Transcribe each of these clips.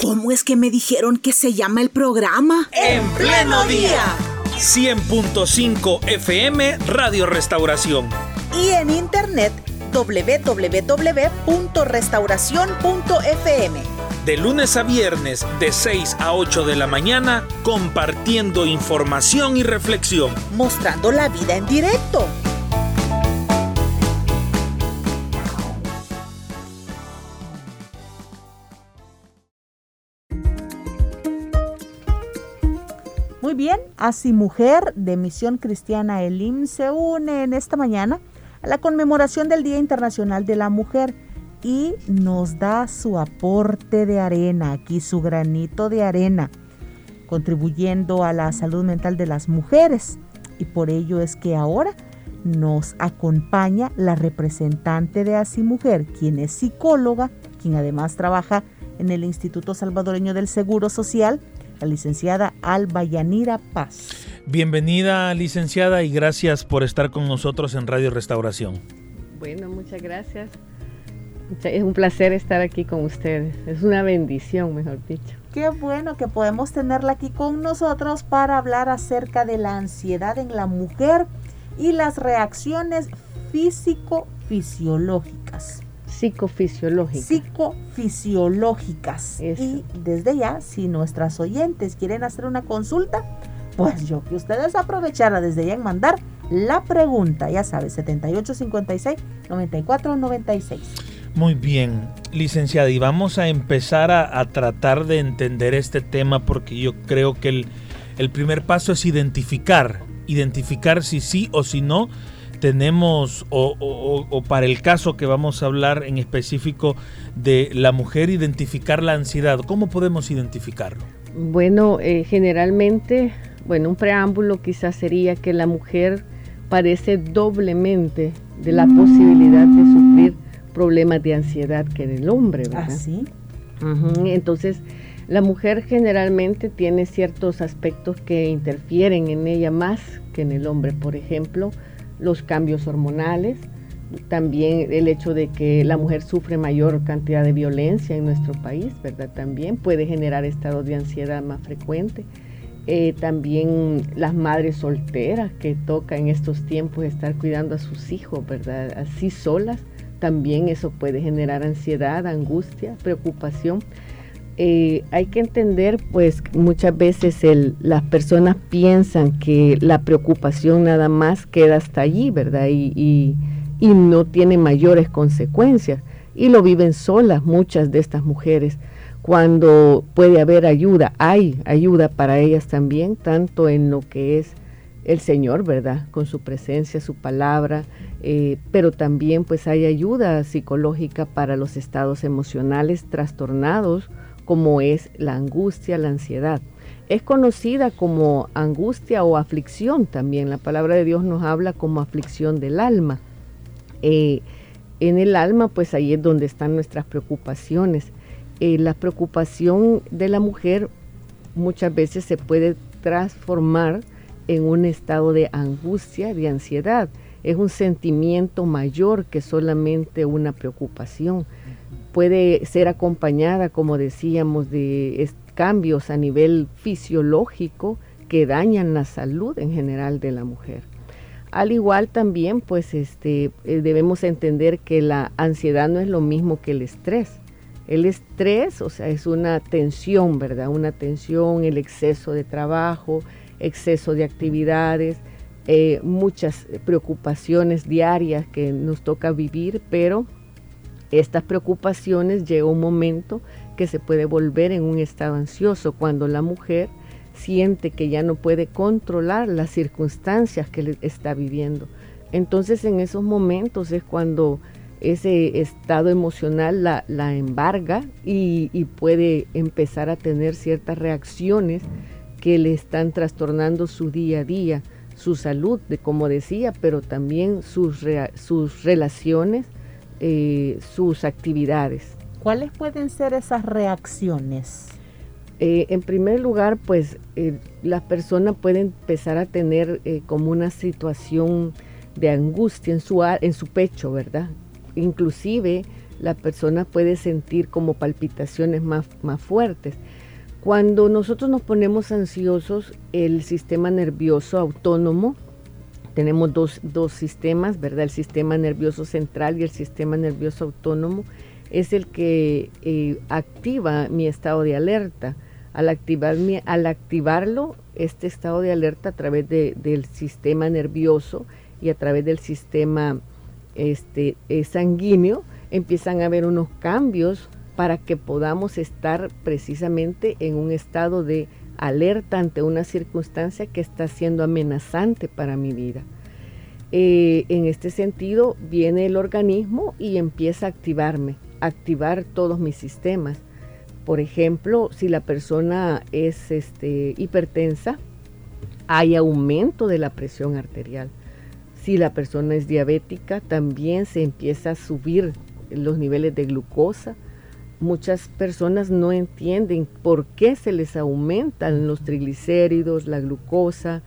¿Cómo es que me dijeron que se llama el programa? En pleno día. 100.5 FM Radio Restauración. Y en internet www.restauración.fm. De lunes a viernes de 6 a 8 de la mañana compartiendo información y reflexión. Mostrando la vida en directo. Bien, así mujer de Misión Cristiana Elim se une en esta mañana a la conmemoración del Día Internacional de la Mujer y nos da su aporte de arena, aquí su granito de arena, contribuyendo a la salud mental de las mujeres. Y por ello es que ahora nos acompaña la representante de Así Mujer, quien es psicóloga, quien además trabaja en el Instituto Salvadoreño del Seguro Social, la licenciada Alba Yanira Paz. Bienvenida, licenciada, y gracias por estar con nosotros en Radio Restauración. Bueno, muchas gracias. Es un placer estar aquí con ustedes. Es una bendición, mejor dicho. Qué bueno que podemos tenerla aquí con nosotros para hablar acerca de la ansiedad en la mujer y las reacciones físico-fisiológicas psicofisiológicas. Psicofisiológicas. Y desde ya, si nuestras oyentes quieren hacer una consulta, pues yo que ustedes aprovecharan desde ya en mandar la pregunta, ya sabes, 7856-9496. Muy bien, licenciada, y vamos a empezar a, tratar de entender este tema porque yo creo que el, el primer paso es identificar, identificar si sí o si no tenemos, o, para el caso que vamos a hablar en específico de la mujer, identificar la ansiedad. ¿Cómo podemos identificarlo? Bueno, eh, generalmente, bueno, un preámbulo quizás sería que la mujer padece doblemente de la posibilidad de sufrir problemas de ansiedad que el hombre, ¿verdad? ¿Ah, Entonces, la mujer generalmente tiene ciertos aspectos que interfieren en ella más que en el hombre. Por ejemplo, los cambios hormonales, también el hecho de que la mujer sufre mayor cantidad de violencia en nuestro país, ¿verdad? También puede generar estados de ansiedad más frecuente. Eh, también las madres solteras que toca en estos tiempos estar cuidando a sus hijos, ¿verdad? Así solas, también eso puede generar ansiedad, angustia, preocupación. Eh, hay que entender, pues muchas veces las personas piensan que la preocupación nada más queda hasta allí, ¿verdad? Y, no tiene mayores consecuencias. Y lo viven solas muchas de estas mujeres. Cuando puede haber ayuda, hay ayuda para ellas también, tanto en lo que es el Señor, ¿verdad? Con su presencia, su palabra, eh, pero también pues hay ayuda psicológica para los estados emocionales trastornados como es la angustia, la ansiedad. Es conocida como angustia o aflicción también. La palabra de Dios nos habla como aflicción del alma. Eh, en el alma, pues ahí es donde están nuestras preocupaciones. Eh, la preocupación de la mujer muchas veces se puede transformar en un estado de angustia, de ansiedad. Es un sentimiento mayor que solamente una preocupación puede ser acompañada, como decíamos, de cambios a nivel fisiológico que dañan la salud en general de la mujer. Al igual también, pues este, eh, debemos entender que la ansiedad no es lo mismo que el estrés. El estrés, o sea, es una tensión, ¿verdad? Una tensión, el exceso de trabajo, exceso de actividades, eh, muchas preocupaciones diarias que nos toca vivir, pero estas preocupaciones llega un momento que se puede volver en un estado ansioso cuando la mujer siente que ya no puede controlar las circunstancias que está viviendo. Entonces en esos momentos es cuando ese estado emocional la, embarga y, puede empezar a tener ciertas reacciones que le están trastornando su día a día, su salud, de, como decía, pero también sus relaciones eh, sus actividades. ¿Cuáles pueden ser esas reacciones? Eh, en primer lugar, pues eh, las personas pueden empezar a tener como una situación de angustia en su, en su pecho, ¿verdad? Inclusive la persona puede sentir como palpitaciones más, más fuertes. Cuando nosotros nos ponemos ansiosos, el sistema nervioso autónomo, tenemos dos, dos, sistemas, ¿verdad? El sistema nervioso central y el sistema nervioso autónomo es el que eh, activa mi estado de alerta. Al, activar al activarlo, este estado de alerta a través del sistema nervioso y a través del sistema este, eh, sanguíneo, empiezan a haber unos cambios para que podamos estar precisamente en un estado de alerta ante una circunstancia que está siendo amenazante para mi vida. Eh, en este sentido, viene el organismo y empieza a activarme, activar todos mis sistemas. Por ejemplo, si la persona es este, hipertensa, hay aumento de la presión arterial. Si la persona es diabética, también se empieza a subir los niveles de glucosa. Muchas personas no entienden por qué se les aumentan los triglicéridos, la glucosa,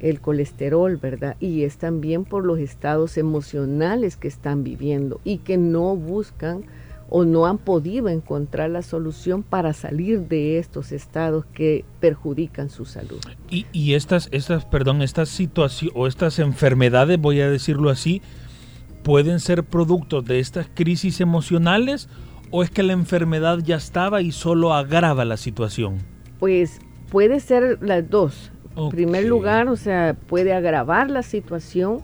el colesterol, ¿verdad? Y es también por los estados emocionales que están viviendo y que no buscan o no han podido encontrar la solución para salir de estos estados que perjudican su salud. Y, estas, estas, perdón, estas situaciones o estas enfermedades, voy a decirlo así, pueden ser productos de estas crisis emocionales o es que la enfermedad ya estaba y solo agrava la situación? Pues puede ser las dos. En primer lugar, o sea, puede agravar la situación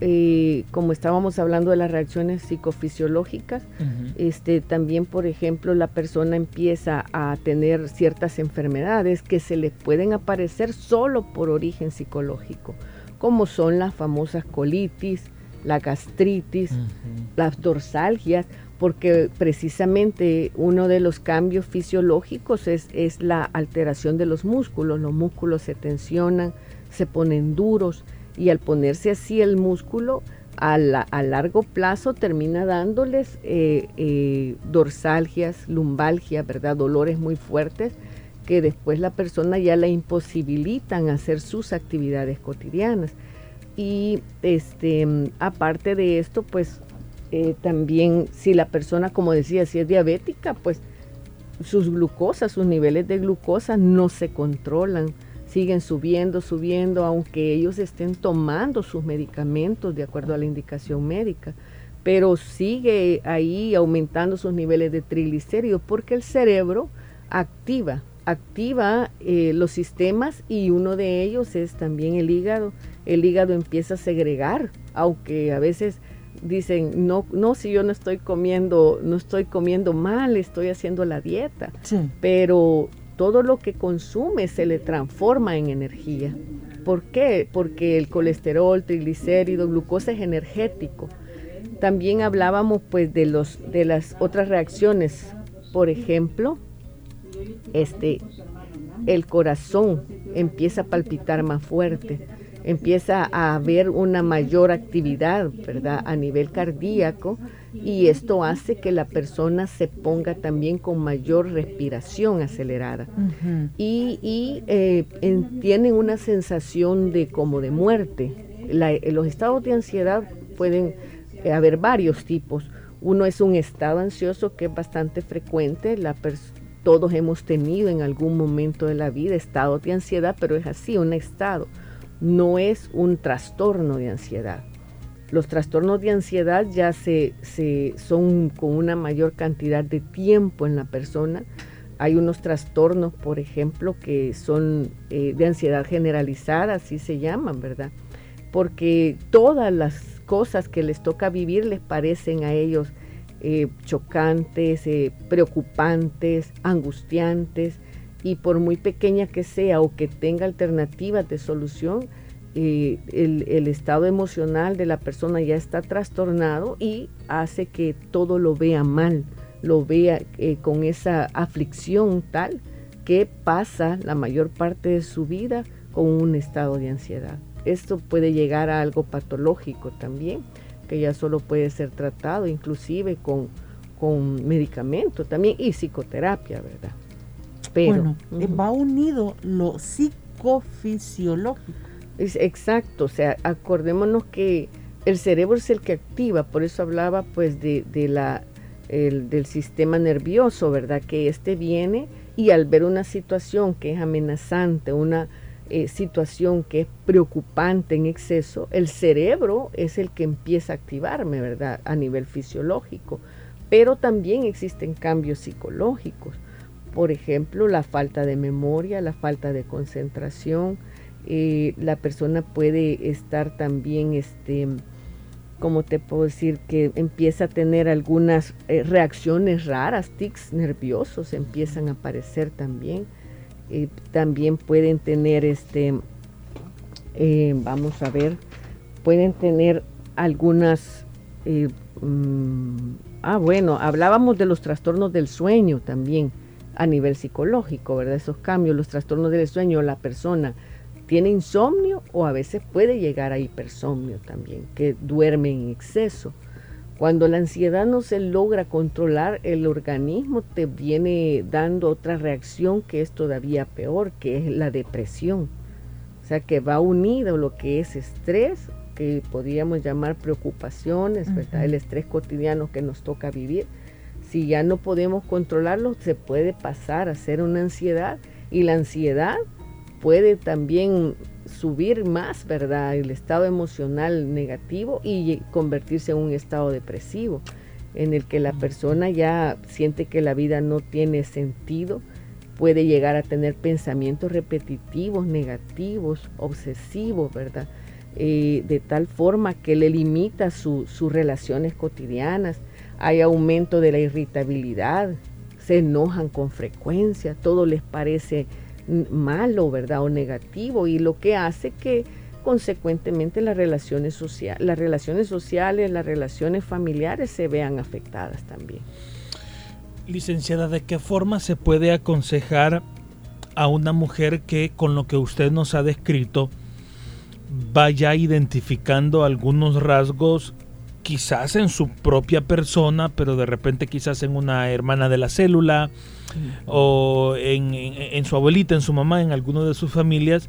eh, como estábamos hablando de las reacciones psicofisiológicas, este, también, por ejemplo, la persona empieza a tener ciertas enfermedades que se le pueden aparecer solo por origen psicológico, como son las famosas colitis, la gastritis, las dorsalgias, porque precisamente uno de los cambios fisiológicos es, es la alteración de los músculos. Los músculos se tensionan, se ponen duros y al ponerse así el músculo, a, largo plazo termina dándoles eh, eh, dorsalgias, lumbalgia, ¿verdad? Dolores muy fuertes que después la persona ya la imposibilitan hacer sus actividades cotidianas. Y este, aparte de esto, pues eh, también si la persona, como decía, si es diabética, pues sus glucosas, sus niveles de glucosa no se controlan siguen subiendo, subiendo, aunque ellos estén tomando sus medicamentos de acuerdo a la indicación médica, pero sigue ahí aumentando sus niveles de triglicéridos porque el cerebro activa, activa eh, los sistemas y uno de ellos es también el hígado. El hígado empieza a segregar, aunque a veces dicen, no, no, si yo no estoy comiendo, no estoy comiendo mal, estoy haciendo la dieta. Pero todo lo que consume se le transforma en energía. ¿Por qué? Porque el colesterol, triglicéridos, glucosa es energético. También hablábamos pues de los de las otras reacciones. Por ejemplo, este el corazón empieza a palpitar más fuerte, empieza a haber una mayor actividad, ¿verdad? A nivel cardíaco y esto hace que la persona se ponga también con mayor respiración acelerada y, eh, tienen una sensación de como de muerte. los estados de ansiedad pueden eh, haber varios tipos. Uno es un estado ansioso que es bastante frecuente, la todos hemos tenido en algún momento de la vida estados de ansiedad, pero es así, un estado, no es un trastorno de ansiedad. Los trastornos de ansiedad ya se, son con una mayor cantidad de tiempo en la persona. Hay unos trastornos, por ejemplo, que son eh, de ansiedad generalizada, así se llaman, ¿verdad? Porque todas las cosas que les toca vivir les parecen a ellos eh, chocantes, eh, preocupantes, angustiantes, y por muy pequeña que sea o que tenga alternativas de solución, eh, el, estado emocional de la persona ya está trastornado y hace que todo lo vea mal, lo vea eh, con esa aflicción tal que pasa la mayor parte de su vida con un estado de ansiedad. Esto puede llegar a algo patológico también, que ya solo puede ser tratado inclusive con, con medicamento también y psicoterapia, ¿verdad? Pero bueno, va unido lo psicofisiológico exacto, o sea, acordémonos que el cerebro es el que activa, por eso hablaba pues de, la, del sistema nervioso, ¿verdad? Que este viene y al ver una situación que es amenazante, una eh, situación que es preocupante en exceso, el cerebro es el que empieza a activarme, ¿verdad? A nivel fisiológico. Pero también existen cambios psicológicos. Por ejemplo, la falta de memoria, la falta de concentración. Eh, la persona puede estar también, este, como te puedo decir, que empieza a tener algunas eh, reacciones raras, tics nerviosos empiezan a aparecer también también pueden tener este, eh, vamos a ver, pueden tener algunas, eh, mm, ah bueno, hablábamos de los trastornos del sueño también a nivel psicológico, ¿verdad? Esos cambios, los trastornos del sueño, la persona tiene insomnio o a veces puede llegar a hipersomnio también, que duerme en exceso. Cuando la ansiedad no se logra controlar, el organismo te viene dando otra reacción que es todavía peor, que es la depresión. O sea, que va unido lo que es estrés, que podríamos llamar preocupaciones, el estrés cotidiano que nos toca vivir. Si ya no podemos controlarlo, se puede pasar a ser una ansiedad y la ansiedad puede también subir más, ¿verdad? El estado emocional negativo y convertirse en un estado depresivo, en el que la persona ya siente que la vida no tiene sentido, puede llegar a tener pensamientos repetitivos, negativos, obsesivos, ¿verdad? Eh, de tal forma que le limita sus relaciones cotidianas, hay aumento de la irritabilidad, se enojan con frecuencia, todo les parece malo, ¿verdad? O negativo y lo que hace que consecuentemente las relaciones, sociales, las relaciones sociales, las relaciones familiares se vean afectadas también. Licenciada, ¿de qué forma se puede aconsejar a una mujer que con lo que usted nos ha descrito vaya identificando algunos rasgos quizás en su propia persona, pero de repente quizás en una hermana de la célula o en, su abuelita, en su mamá, en alguno de sus familias,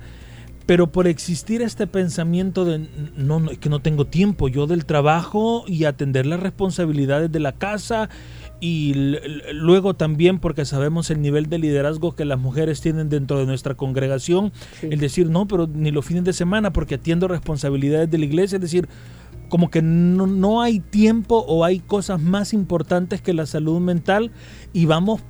pero por existir este pensamiento de no, no, que no tengo tiempo yo del trabajo y atender las responsabilidades de la casa y luego también porque sabemos el nivel de liderazgo que las mujeres tienen dentro de nuestra congregación, el decir no, pero ni los fines de semana porque atiendo responsabilidades de la iglesia, es decir, como que no, hay tiempo o hay cosas más importantes que la salud mental y vamos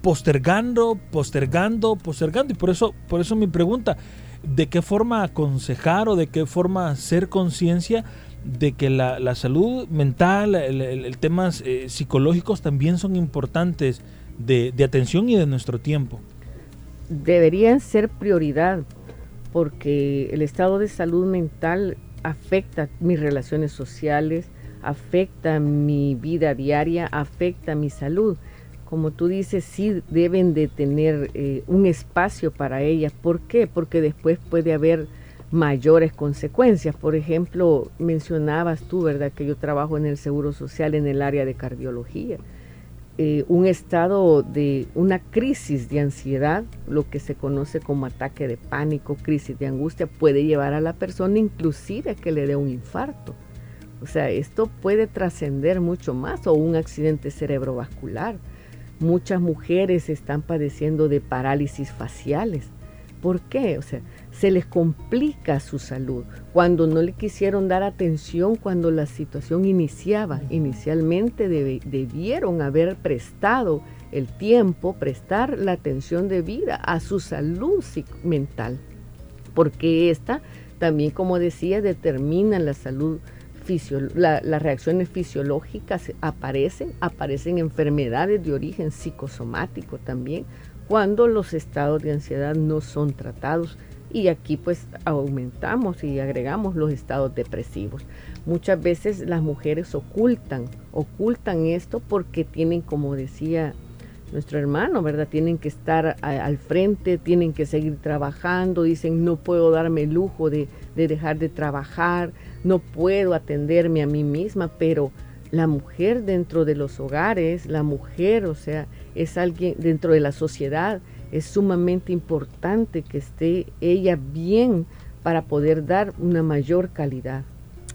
postergando, postergando, postergando. Y por eso, por eso mi pregunta, ¿de qué forma aconsejar o de qué forma hacer conciencia de que la, salud mental, el, temas eh, psicológicos también son importantes de, de atención y de nuestro tiempo? Deberían ser prioridad porque el estado de salud mental afecta mis relaciones sociales, afecta mi vida diaria, afecta mi salud. Como tú dices, sí deben de tener eh, un espacio para ellas. ¿Por qué? Porque después puede haber mayores consecuencias. Por ejemplo, mencionabas tú, ¿verdad?, que yo trabajo en el Seguro Social en el área de cardiología. Eh, un estado de una crisis de ansiedad, lo que se conoce como ataque de pánico, crisis de angustia, puede llevar a la persona inclusive a que le dé un infarto. O sea, esto puede trascender mucho más o un accidente cerebrovascular. Muchas mujeres están padeciendo de parálisis faciales. ¿Por qué? O sea, se les complica su salud cuando no le quisieron dar atención cuando la situación iniciaba. Inicialmente debieron haber prestado el tiempo, prestar la atención debida a su salud mental, porque esta también, como decía, determina la salud las reacciones fisiológicas aparecen, aparecen enfermedades de origen psicosomático también, cuando los estados de ansiedad no son tratados y aquí pues aumentamos y agregamos los estados depresivos. Muchas veces las mujeres ocultan, ocultan esto porque tienen, como decía nuestro hermano, ¿verdad? Tienen que estar al frente, tienen que seguir trabajando, dicen, no puedo darme el lujo de, de dejar de trabajar, no puedo atenderme a mí misma, pero la mujer dentro de los hogares, la mujer, o sea, es alguien dentro de la sociedad, es sumamente importante que esté ella bien para poder dar una mayor calidad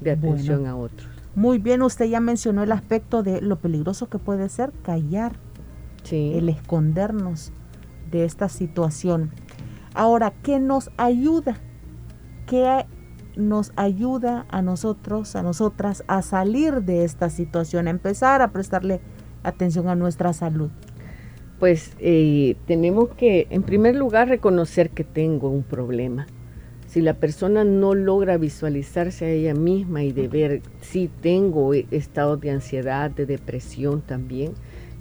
de atención a otros. Muy bien, usted ya mencionó el aspecto de lo peligroso que puede ser callar, el escondernos de esta situación. Ahora, ¿qué nos ayuda? ¿Qué nos ayuda a nosotros, a nosotras, a salir de esta situación, a empezar a prestarle atención a nuestra salud? Pues eh, tenemos que, en primer lugar, reconocer que tengo un problema. Si la persona no logra visualizarse a ella misma y de ver si tengo e, estados de ansiedad, de depresión también,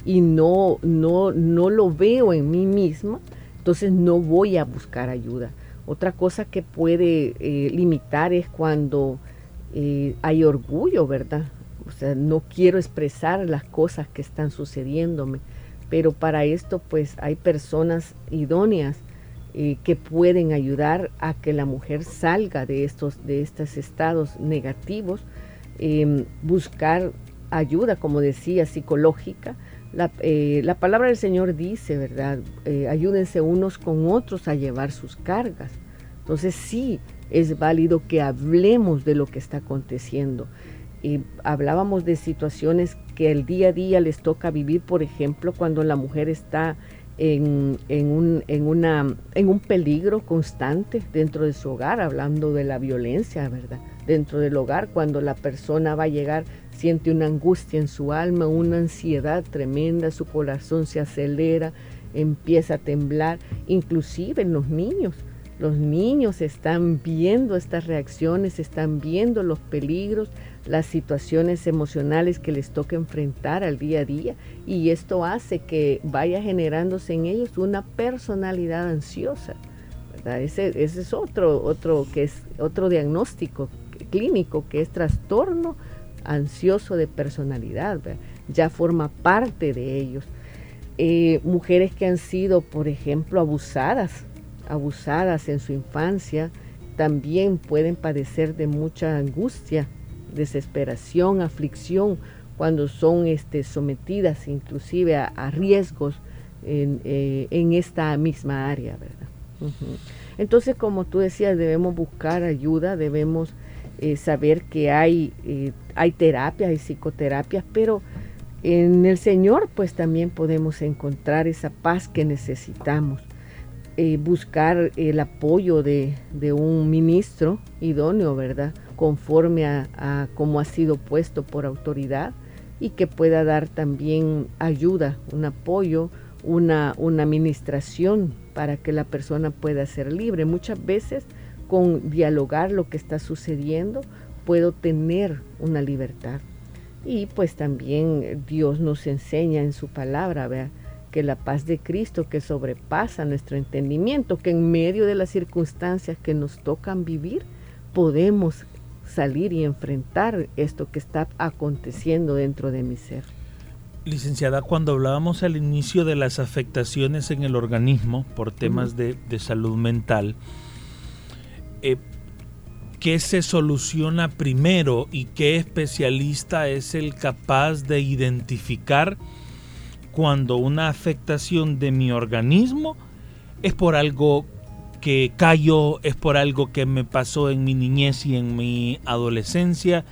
y no, no, no lo veo en mí misma, entonces no voy a buscar ayuda. Otra cosa que puede eh, limitar es cuando eh, hay orgullo, ¿verdad? O sea, no quiero expresar las cosas que están sucediéndome pero para esto pues hay personas idóneas eh, que pueden ayudar a que la mujer salga de estos, de estos estados negativos, em, buscar ayuda, como decía, psicológica. La, eh, la, palabra del Señor dice, ¿verdad? Eh, ayúdense unos con otros a llevar sus cargas. Entonces sí es válido que hablemos de lo que está aconteciendo y hablábamos de situaciones que el día a día les toca vivir, por ejemplo, cuando la mujer está en, un, en, en un peligro constante dentro de su hogar, hablando de la violencia, ¿verdad? Dentro del hogar, cuando la persona va a llegar, siente una angustia en su alma, una ansiedad tremenda, su corazón se acelera, empieza a temblar, inclusive en los niños. Los niños están viendo estas reacciones, están viendo los peligros, las situaciones emocionales que les toca enfrentar al día a día y esto hace que vaya generándose en ellos una personalidad ansiosa. Ese, es otro, otro, que es otro diagnóstico clínico que es trastorno ansioso de personalidad, ya forma parte de ellos. Eh, mujeres que han sido, por ejemplo, abusadas, abusadas en su infancia, también pueden padecer de mucha angustia desesperación, aflicción, cuando son este, sometidas inclusive a, riesgos eh, en, esta misma área, ¿verdad? Entonces, como tú decías, debemos buscar ayuda, debemos eh, saber que hay, eh, hay terapias, hay psicoterapias, pero en el Señor pues también podemos encontrar esa paz que necesitamos. buscar el apoyo de, de un ministro idóneo, ¿verdad? Conforme a, cómo ha sido puesto por autoridad y que pueda dar también ayuda, un apoyo, una, una administración para que la persona pueda ser libre. Muchas veces con dialogar lo que está sucediendo puedo tener una libertad. Y pues también Dios nos enseña en su palabra, que la paz de Cristo que sobrepasa nuestro entendimiento, que en medio de las circunstancias que nos tocan vivir, podemos salir y enfrentar esto que está aconteciendo dentro de mi ser. Licenciada, cuando hablábamos al inicio de las afectaciones en el organismo por temas de, salud mental, eh, ¿qué se soluciona primero y qué especialista es el capaz de identificar cuando una afectación de mi organismo es por algo que callo es por algo que me pasó en mi niñez y en mi adolescencia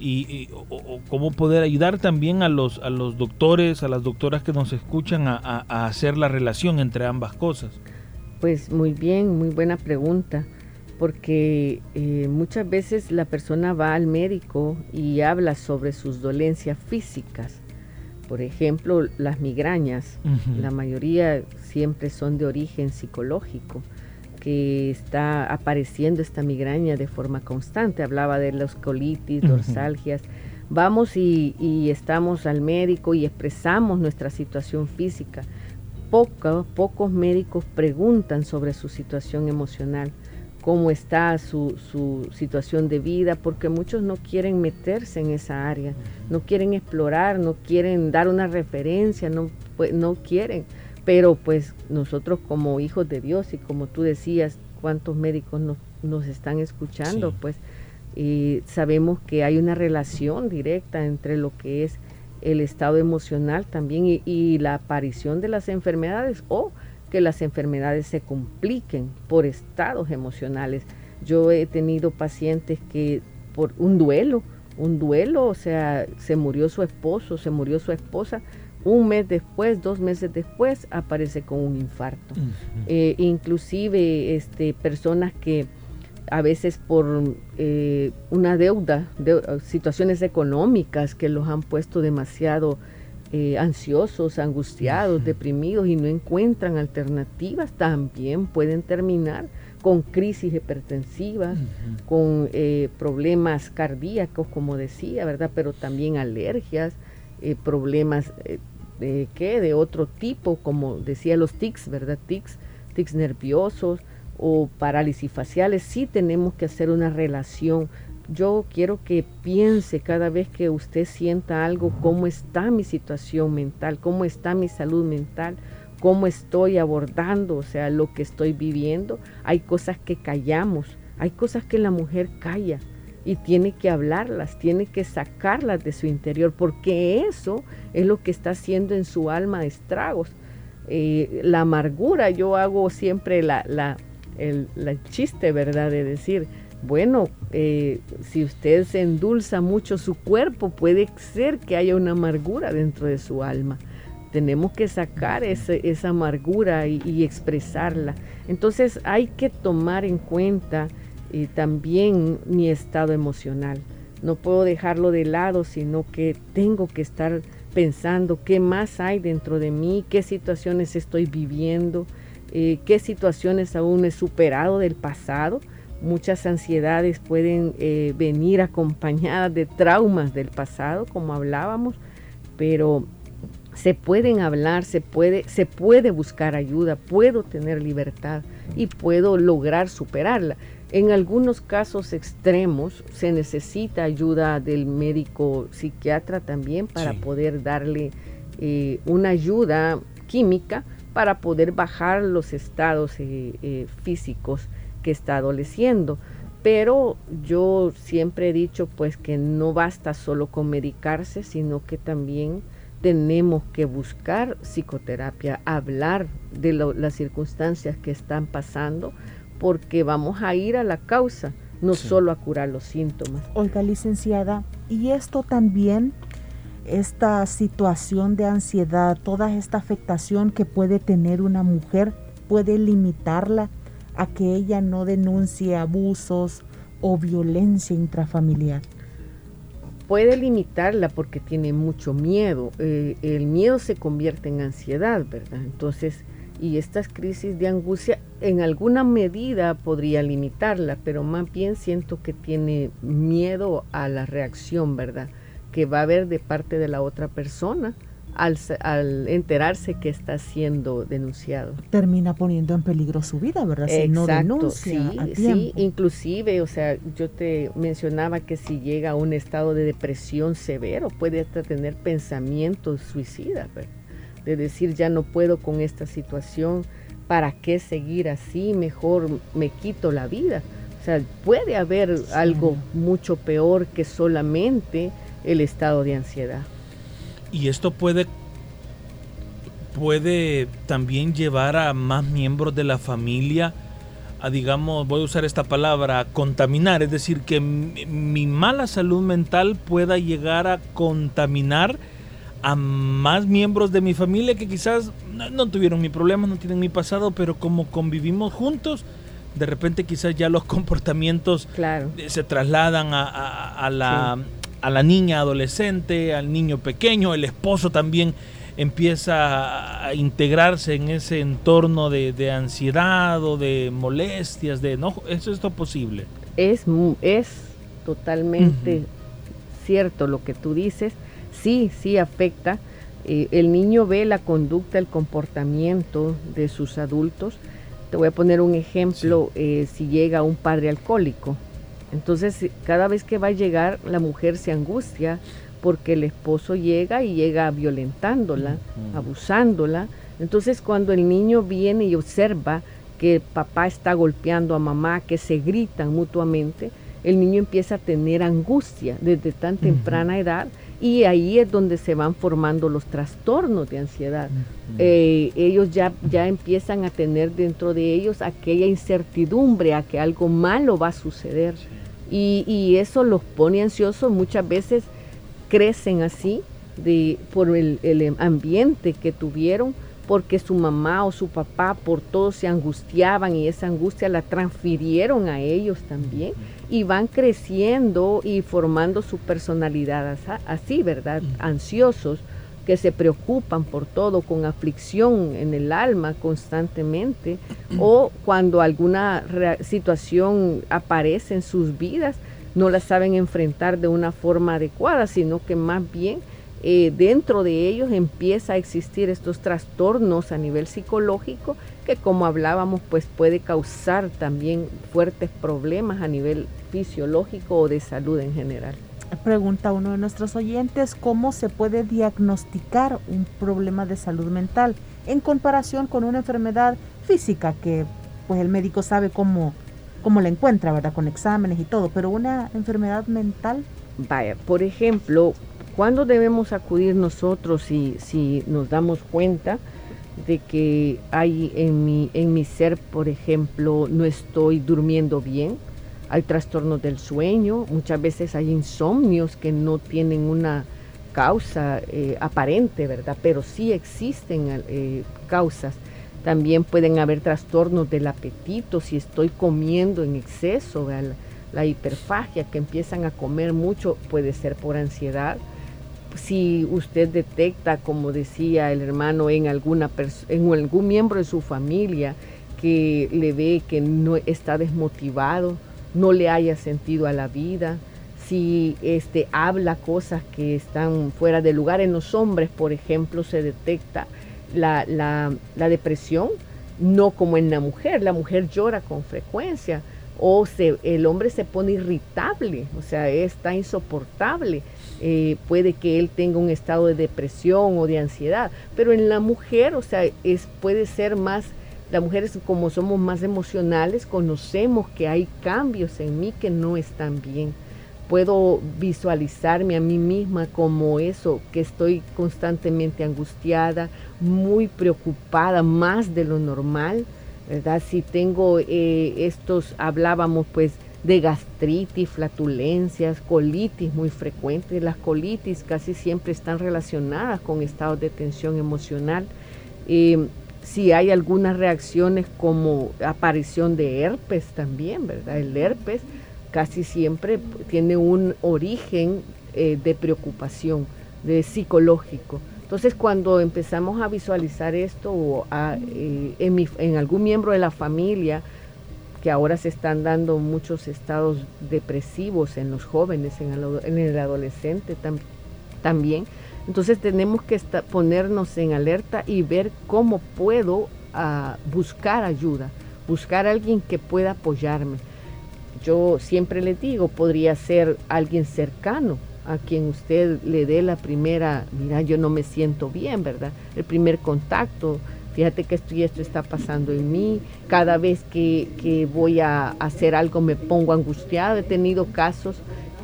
y, cómo poder ayudar también a los, a los doctores, a las doctoras que nos escuchan a, hacer la relación entre ambas cosas. Pues muy bien, muy buena pregunta, porque eh, muchas veces la persona va al médico y habla sobre sus dolencias físicas. Por ejemplo, las migrañas, la mayoría siempre son de origen psicológico que está apareciendo esta migraña de forma constante. Hablaba de los colitis, dorsalgias. Vamos y, estamos al médico y expresamos nuestra situación física. pocos médicos preguntan sobre su situación emocional, cómo está su, situación de vida, porque muchos no quieren meterse en esa área, no quieren explorar, no quieren dar una referencia, no, pues, no quieren pero pues nosotros como hijos de Dios y como tú decías, cuántos médicos nos, están escuchando, pues y sabemos que hay una relación directa entre lo que es el estado emocional también y, y, la aparición de las enfermedades o que las enfermedades se compliquen por estados emocionales. Yo he tenido pacientes que por un duelo un duelo, o sea, se murió su esposo, se murió su esposa, un mes después, dos meses después, aparece con un infarto. Eh, inclusive este, personas que a veces por eh, una deuda, de, situaciones económicas que los han puesto demasiado eh, ansiosos, angustiados, deprimidos y no encuentran alternativas, también pueden terminar con crisis hipertensivas, con problemas cardíacos, como decía, ¿verdad? Pero también alergias, problemas de qué, de otro tipo, como decía los tics, ¿verdad? Tics, tics nerviosos o parálisis faciales, sí tenemos que hacer una relación. Yo quiero que piense cada vez que usted sienta algo, cómo está mi situación mental, cómo está mi salud mental, cómo estoy abordando, o sea, lo que estoy viviendo. Hay cosas que callamos, hay cosas que la mujer calla y tiene que hablarlas, tiene que sacarlas de su interior, porque eso es lo que está haciendo en su alma estragos. Eh, la amargura, yo hago siempre la, la, el, chiste, ¿verdad? De decir, bueno, eh, si usted se endulza mucho su cuerpo, puede ser que haya una amargura dentro de su alma. Tenemos que sacar esa amargura y expresarla. Entonces hay que tomar en cuenta y también mi estado emocional. No puedo dejarlo de lado, sino que tengo que estar pensando qué más hay dentro de mí, qué situaciones estoy viviendo, eh, qué situaciones aún he superado del pasado. Muchas ansiedades pueden eh, venir acompañadas de traumas del pasado, como hablábamos, pero se pueden hablar, se puede, se puede buscar ayuda, puedo tener libertad y puedo lograr superarla. En algunos casos extremos se necesita ayuda del médico psiquiatra también para poder darle eh, una ayuda química para poder bajar los estados eh, eh, físicos que está adoleciendo. Pero yo siempre he dicho pues que no basta solo con medicarse, sino que también tenemos que buscar psicoterapia, hablar de las circunstancias que están pasando porque vamos a ir a la causa, no solo a curar los síntomas. Oiga, licenciada, y esto también, esta situación de ansiedad, toda esta afectación que puede tener una mujer, puede limitarla a que ella no denuncie abusos o violencia intrafamiliar puede limitarla porque tiene mucho miedo. Eh, el miedo se convierte en ansiedad, ¿verdad? Entonces, y estas crisis de angustia en alguna medida podría limitarla, pero más bien siento que tiene miedo a la reacción, ¿verdad? Que va a haber de parte de la otra persona al, enterarse que está siendo denunciado. Termina poniendo en peligro su vida, ¿verdad? Si no denuncia sí, sí, inclusive, o sea, yo te mencionaba que si llega a un estado de depresión severo, puede hasta tener pensamientos suicidas, ¿verdad? de decir ya no puedo con esta situación, ¿para qué seguir así? Mejor me quito la vida. O sea, puede haber algo mucho peor que solamente el estado de ansiedad. Y esto puede puede también llevar a más miembros de la familia a, digamos, voy a usar esta palabra, contaminar, es decir, que mi mala salud mental pueda llegar a contaminar a más miembros de mi familia que quizás no, tuvieron mi problema, no tienen mi pasado, pero como convivimos juntos, de repente quizás ya los comportamientos se trasladan a, la, a la niña adolescente, al niño pequeño, el esposo también empieza a integrarse en ese entorno de, ansiedad o de molestias, de no, ¿es esto posible? Es, es totalmente cierto lo que tú dices sí, sí afecta. Eh, el niño ve la conducta, el comportamiento de sus adultos. Te voy a poner un ejemplo, eh, si llega un padre alcohólico. Entonces, cada vez que va a llegar, la mujer se angustia porque el esposo llega y llega violentándola, abusándola. Entonces, cuando el niño viene y observa que papá está golpeando a mamá, que se gritan mutuamente, el niño empieza a tener angustia desde tan temprana edad y ahí es donde se van formando los trastornos de ansiedad. Eh, ellos ya, ya empiezan a tener dentro de ellos aquella incertidumbre a que algo malo va a suceder. Y, eso los pone ansiosos, muchas veces crecen así de, por el, el ambiente que tuvieron, porque su mamá o su papá por todo se angustiaban y esa angustia la transfirieron a ellos también y van creciendo y formando su personalidad así, ¿verdad? Ansiosos que se preocupan por todo, con aflicción en el alma constantemente, o cuando alguna situación aparece en sus vidas, no la saben enfrentar de una forma adecuada, sino que más bien eh, dentro de ellos empieza a existir estos trastornos a nivel psicológico que como hablábamos pues puede causar también fuertes problemas a nivel fisiológico o de salud en general. Pregunta uno de nuestros oyentes, ¿cómo se puede diagnosticar un problema de salud mental en comparación con una enfermedad física que pues el médico sabe cómo, cómo la encuentra, ¿verdad? Con exámenes y todo, pero una enfermedad mental. Vaya, por ejemplo, ¿cuándo debemos acudir nosotros si, si nos damos cuenta de que hay en mi, en mi ser, por ejemplo, no estoy durmiendo bien? Hay trastornos del sueño, muchas veces hay insomnios que no tienen una causa eh, aparente, ¿verdad? Pero sí existen eh, causas. También pueden haber trastornos del apetito, si estoy comiendo en exceso, la, la hiperfagia, que empiezan a comer mucho, puede ser por ansiedad. Si usted detecta, como decía el hermano, en, alguna en algún miembro de su familia que le ve que no está desmotivado, no le haya sentido a la vida, si este, habla cosas que están fuera de lugar. En los hombres, por ejemplo, se detecta la, la, depresión, no como en la mujer. La mujer llora con frecuencia o se, el hombre se pone irritable, o sea, está insoportable. Eh, puede que él tenga un estado de depresión o de ansiedad, pero en la mujer, o sea, es, puede ser más las mujeres como somos más emocionales, conocemos que hay cambios en mí que no están bien. Puedo visualizarme a mí misma como eso, que estoy constantemente angustiada, muy preocupada, más de lo normal, ¿verdad? Si tengo eh, estos, hablábamos pues de gastritis, flatulencias, colitis muy frecuentes. Las colitis casi siempre están relacionadas con estados de tensión emocional. Eh, si hay algunas reacciones como aparición de herpes también, ¿verdad? El herpes casi siempre tiene un origen eh, de preocupación, de psicológico. Entonces, cuando empezamos a visualizar esto o eh, en, algún miembro de la familia, que ahora se están dando muchos estados depresivos en los jóvenes, en el, adolescente también, entonces tenemos que ponernos en alerta y ver cómo puedo ah, buscar ayuda, buscar alguien que pueda apoyarme. Yo siempre le digo, podría ser alguien cercano a quien usted le dé la primera, mira, yo no me siento bien, ¿verdad? El primer contacto, fíjate que esto y esto está pasando en mí, cada vez que, que voy a hacer algo me pongo angustiado, he tenido casos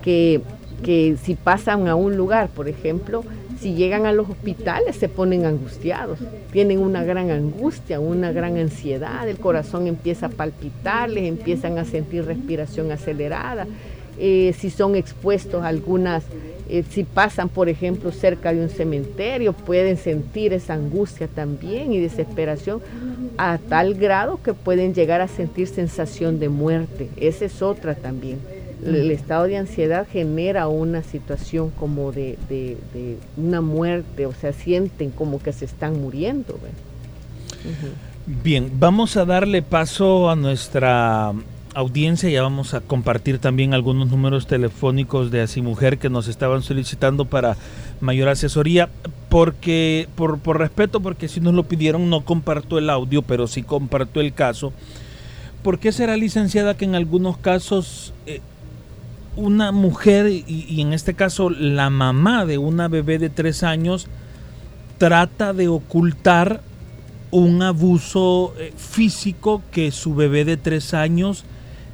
que, que si pasan a un lugar, por ejemplo, si llegan a los hospitales se ponen angustiados, tienen una gran angustia, una gran ansiedad, el corazón empieza a palpitar, les empiezan a sentir respiración acelerada, eh, si son expuestos a algunas, eh, si pasan por ejemplo cerca de un cementerio, pueden sentir esa angustia también y desesperación a tal grado que pueden llegar a sentir sensación de muerte, esa es otra también el estado de ansiedad genera una situación como de, una muerte, o sea, sienten como que se están muriendo. Bien, vamos a darle paso a nuestra audiencia, ya vamos a compartir también algunos números telefónicos de Mujer que nos estaban solicitando para mayor asesoría, porque por, por respeto, porque si nos lo pidieron no comparto el audio, pero sí comparto el caso. ¿Por qué será licenciada que en algunos casos eh, una mujer, y, en este caso la mamá de una bebé de tres años, trata de ocultar un abuso eh, físico que su bebé de tres años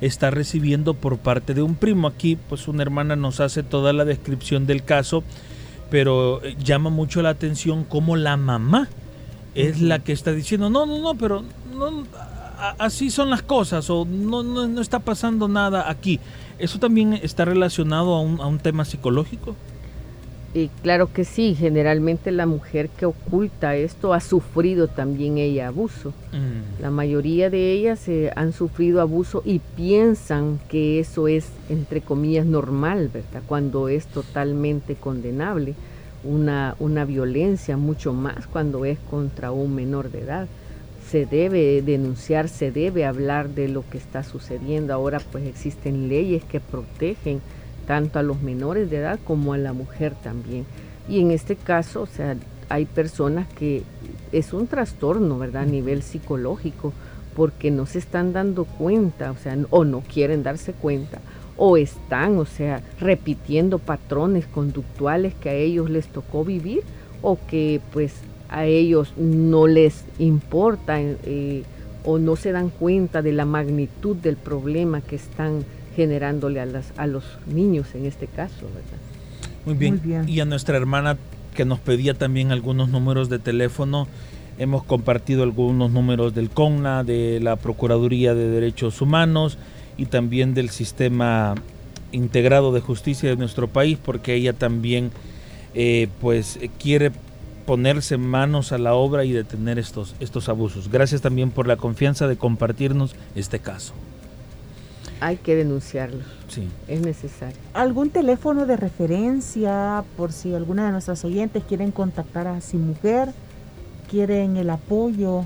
está recibiendo por parte de un primo. Aquí pues una hermana nos hace toda la descripción del caso, pero eh, llama mucho la atención cómo la mamá es la que está diciendo, no, no, no, pero no, así son las cosas o no, no, está pasando nada aquí. ¿Eso también está relacionado a un, a un tema psicológico? Y claro que sí, generalmente la mujer que oculta esto ha sufrido también ella abuso. Mm. La mayoría de ellas eh, han sufrido abuso y piensan que eso es, entre comillas, normal, ¿verdad? Cuando es totalmente condenable. Una, una violencia mucho más cuando es contra un menor de edad. Se debe denunciar, se debe hablar de lo que está sucediendo. Ahora pues existen leyes que protegen tanto a los menores de edad como a la mujer también. Y en este caso, o sea, hay personas que es un trastorno, ¿verdad? A nivel psicológico, porque no se están dando cuenta, o sea, o no quieren darse cuenta, o están, o sea, repitiendo patrones conductuales que a ellos les tocó vivir, o que pues a ellos no les importa eh, o no se dan cuenta de la magnitud del problema que están generándole a, las, a los niños en este caso, ¿verdad? Muy bien. Y a nuestra hermana que nos pedía también algunos números de teléfono, hemos compartido algunos números del CONNA, de la Procuraduría de Derechos Humanos y también del sistema integrado de justicia de nuestro país, porque ella también eh, pues quiere ponerse manos a la obra y detener estos, estos abusos. Gracias también por la confianza de compartirnos este caso. Hay que denunciarlo. Sí. Es necesario. ¿Algún teléfono de referencia por si alguna de nuestras oyentes quieren contactar a Si Mujer, quieren el apoyo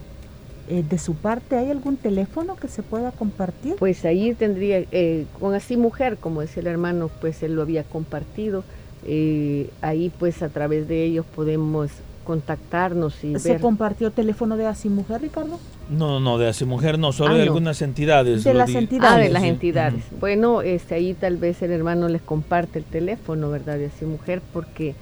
eh, de su parte? ¿Hay algún teléfono que se pueda compartir? Pues ahí tendría, eh, con Así Mujer, como decía el hermano, pues él lo había compartido. Eh, ahí pues a través de ellos podemos contactarnos y ¿Se compartió teléfono de Así Mujer, Ricardo? No, no, de Así Mujer no, solo de ah, algunas entidades. De las entidades. Ah, de las entidades. Bueno, este, ahí tal vez el hermano les comparte el teléfono, ¿verdad? De Así Mujer, porque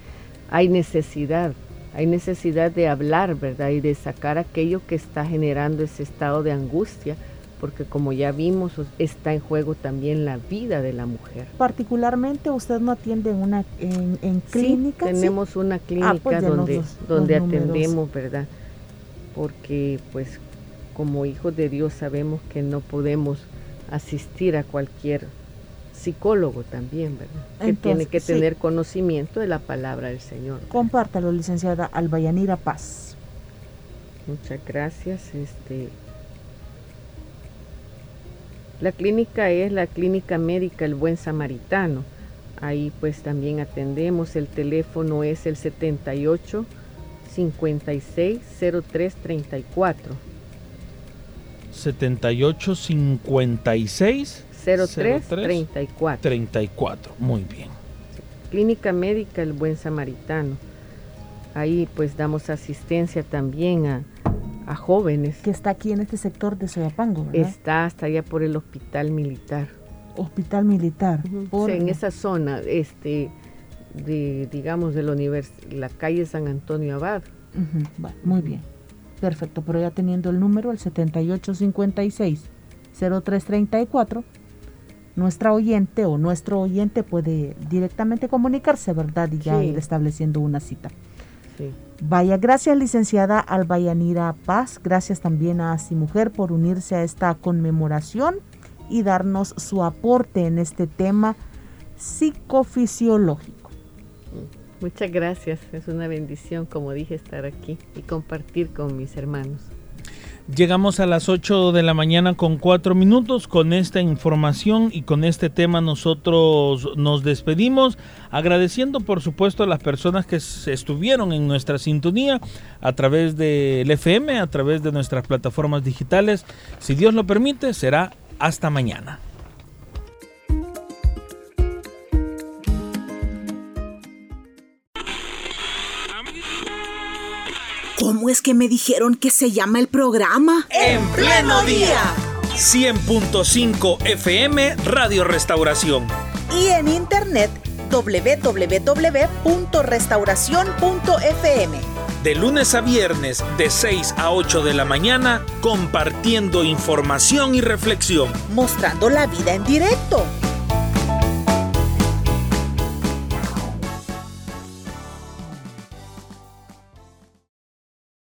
hay necesidad, hay necesidad de hablar, ¿verdad? Y de sacar aquello que está generando ese estado de angustia porque como ya vimos, está en juego también la vida de la mujer. Particularmente usted no atiende en una en, clínica. Sí, tenemos una ah, clínica pues donde, donde atendemos, ¿verdad? Porque pues como hijos de Dios sabemos que no podemos asistir a cualquier psicólogo también, ¿verdad? que tiene que tener conocimiento de la palabra del Señor. Compártalo, licenciada Albayanira Paz. Muchas gracias. Este, la clínica es la Clínica Médica El Buen Samaritano. Ahí pues también atendemos. El teléfono es el 78 56 03 34. 78 56 03, 34. 34, muy bien. Clínica Médica El Buen Samaritano. Ahí pues damos asistencia también a a jóvenes. Que está aquí en este sector de Soyapango, ¿verdad? Está hasta allá por el hospital militar. Hospital militar. en esa zona, este, de, digamos, de la, la calle San Antonio Abad. muy bien. Perfecto, pero ya teniendo el número, el 7856-0334, nuestra oyente o nuestro oyente puede directamente comunicarse, ¿verdad? Y ya ir estableciendo una cita. Vaya, gracias licenciada Albayanira Paz, gracias también a Mujer por unirse a esta conmemoración y darnos su aporte en este tema psicofisiológico. Muchas gracias, es una bendición, como dije, estar aquí y compartir con mis hermanos. Llegamos a las 8 de la mañana con 4 minutos. Con esta información y con este tema nosotros nos despedimos, agradeciendo por supuesto a las personas que estuvieron en nuestra sintonía a través del FM, a través de nuestras plataformas digitales. Si Dios lo permite, será hasta mañana. ¿Cómo es que me dijeron que se llama el programa? En pleno día. 100.5 FM Radio Restauración. Y en internet www.restauración.fm. De lunes a viernes, de 6 a 8 de la mañana, compartiendo información y reflexión. Mostrando la vida en directo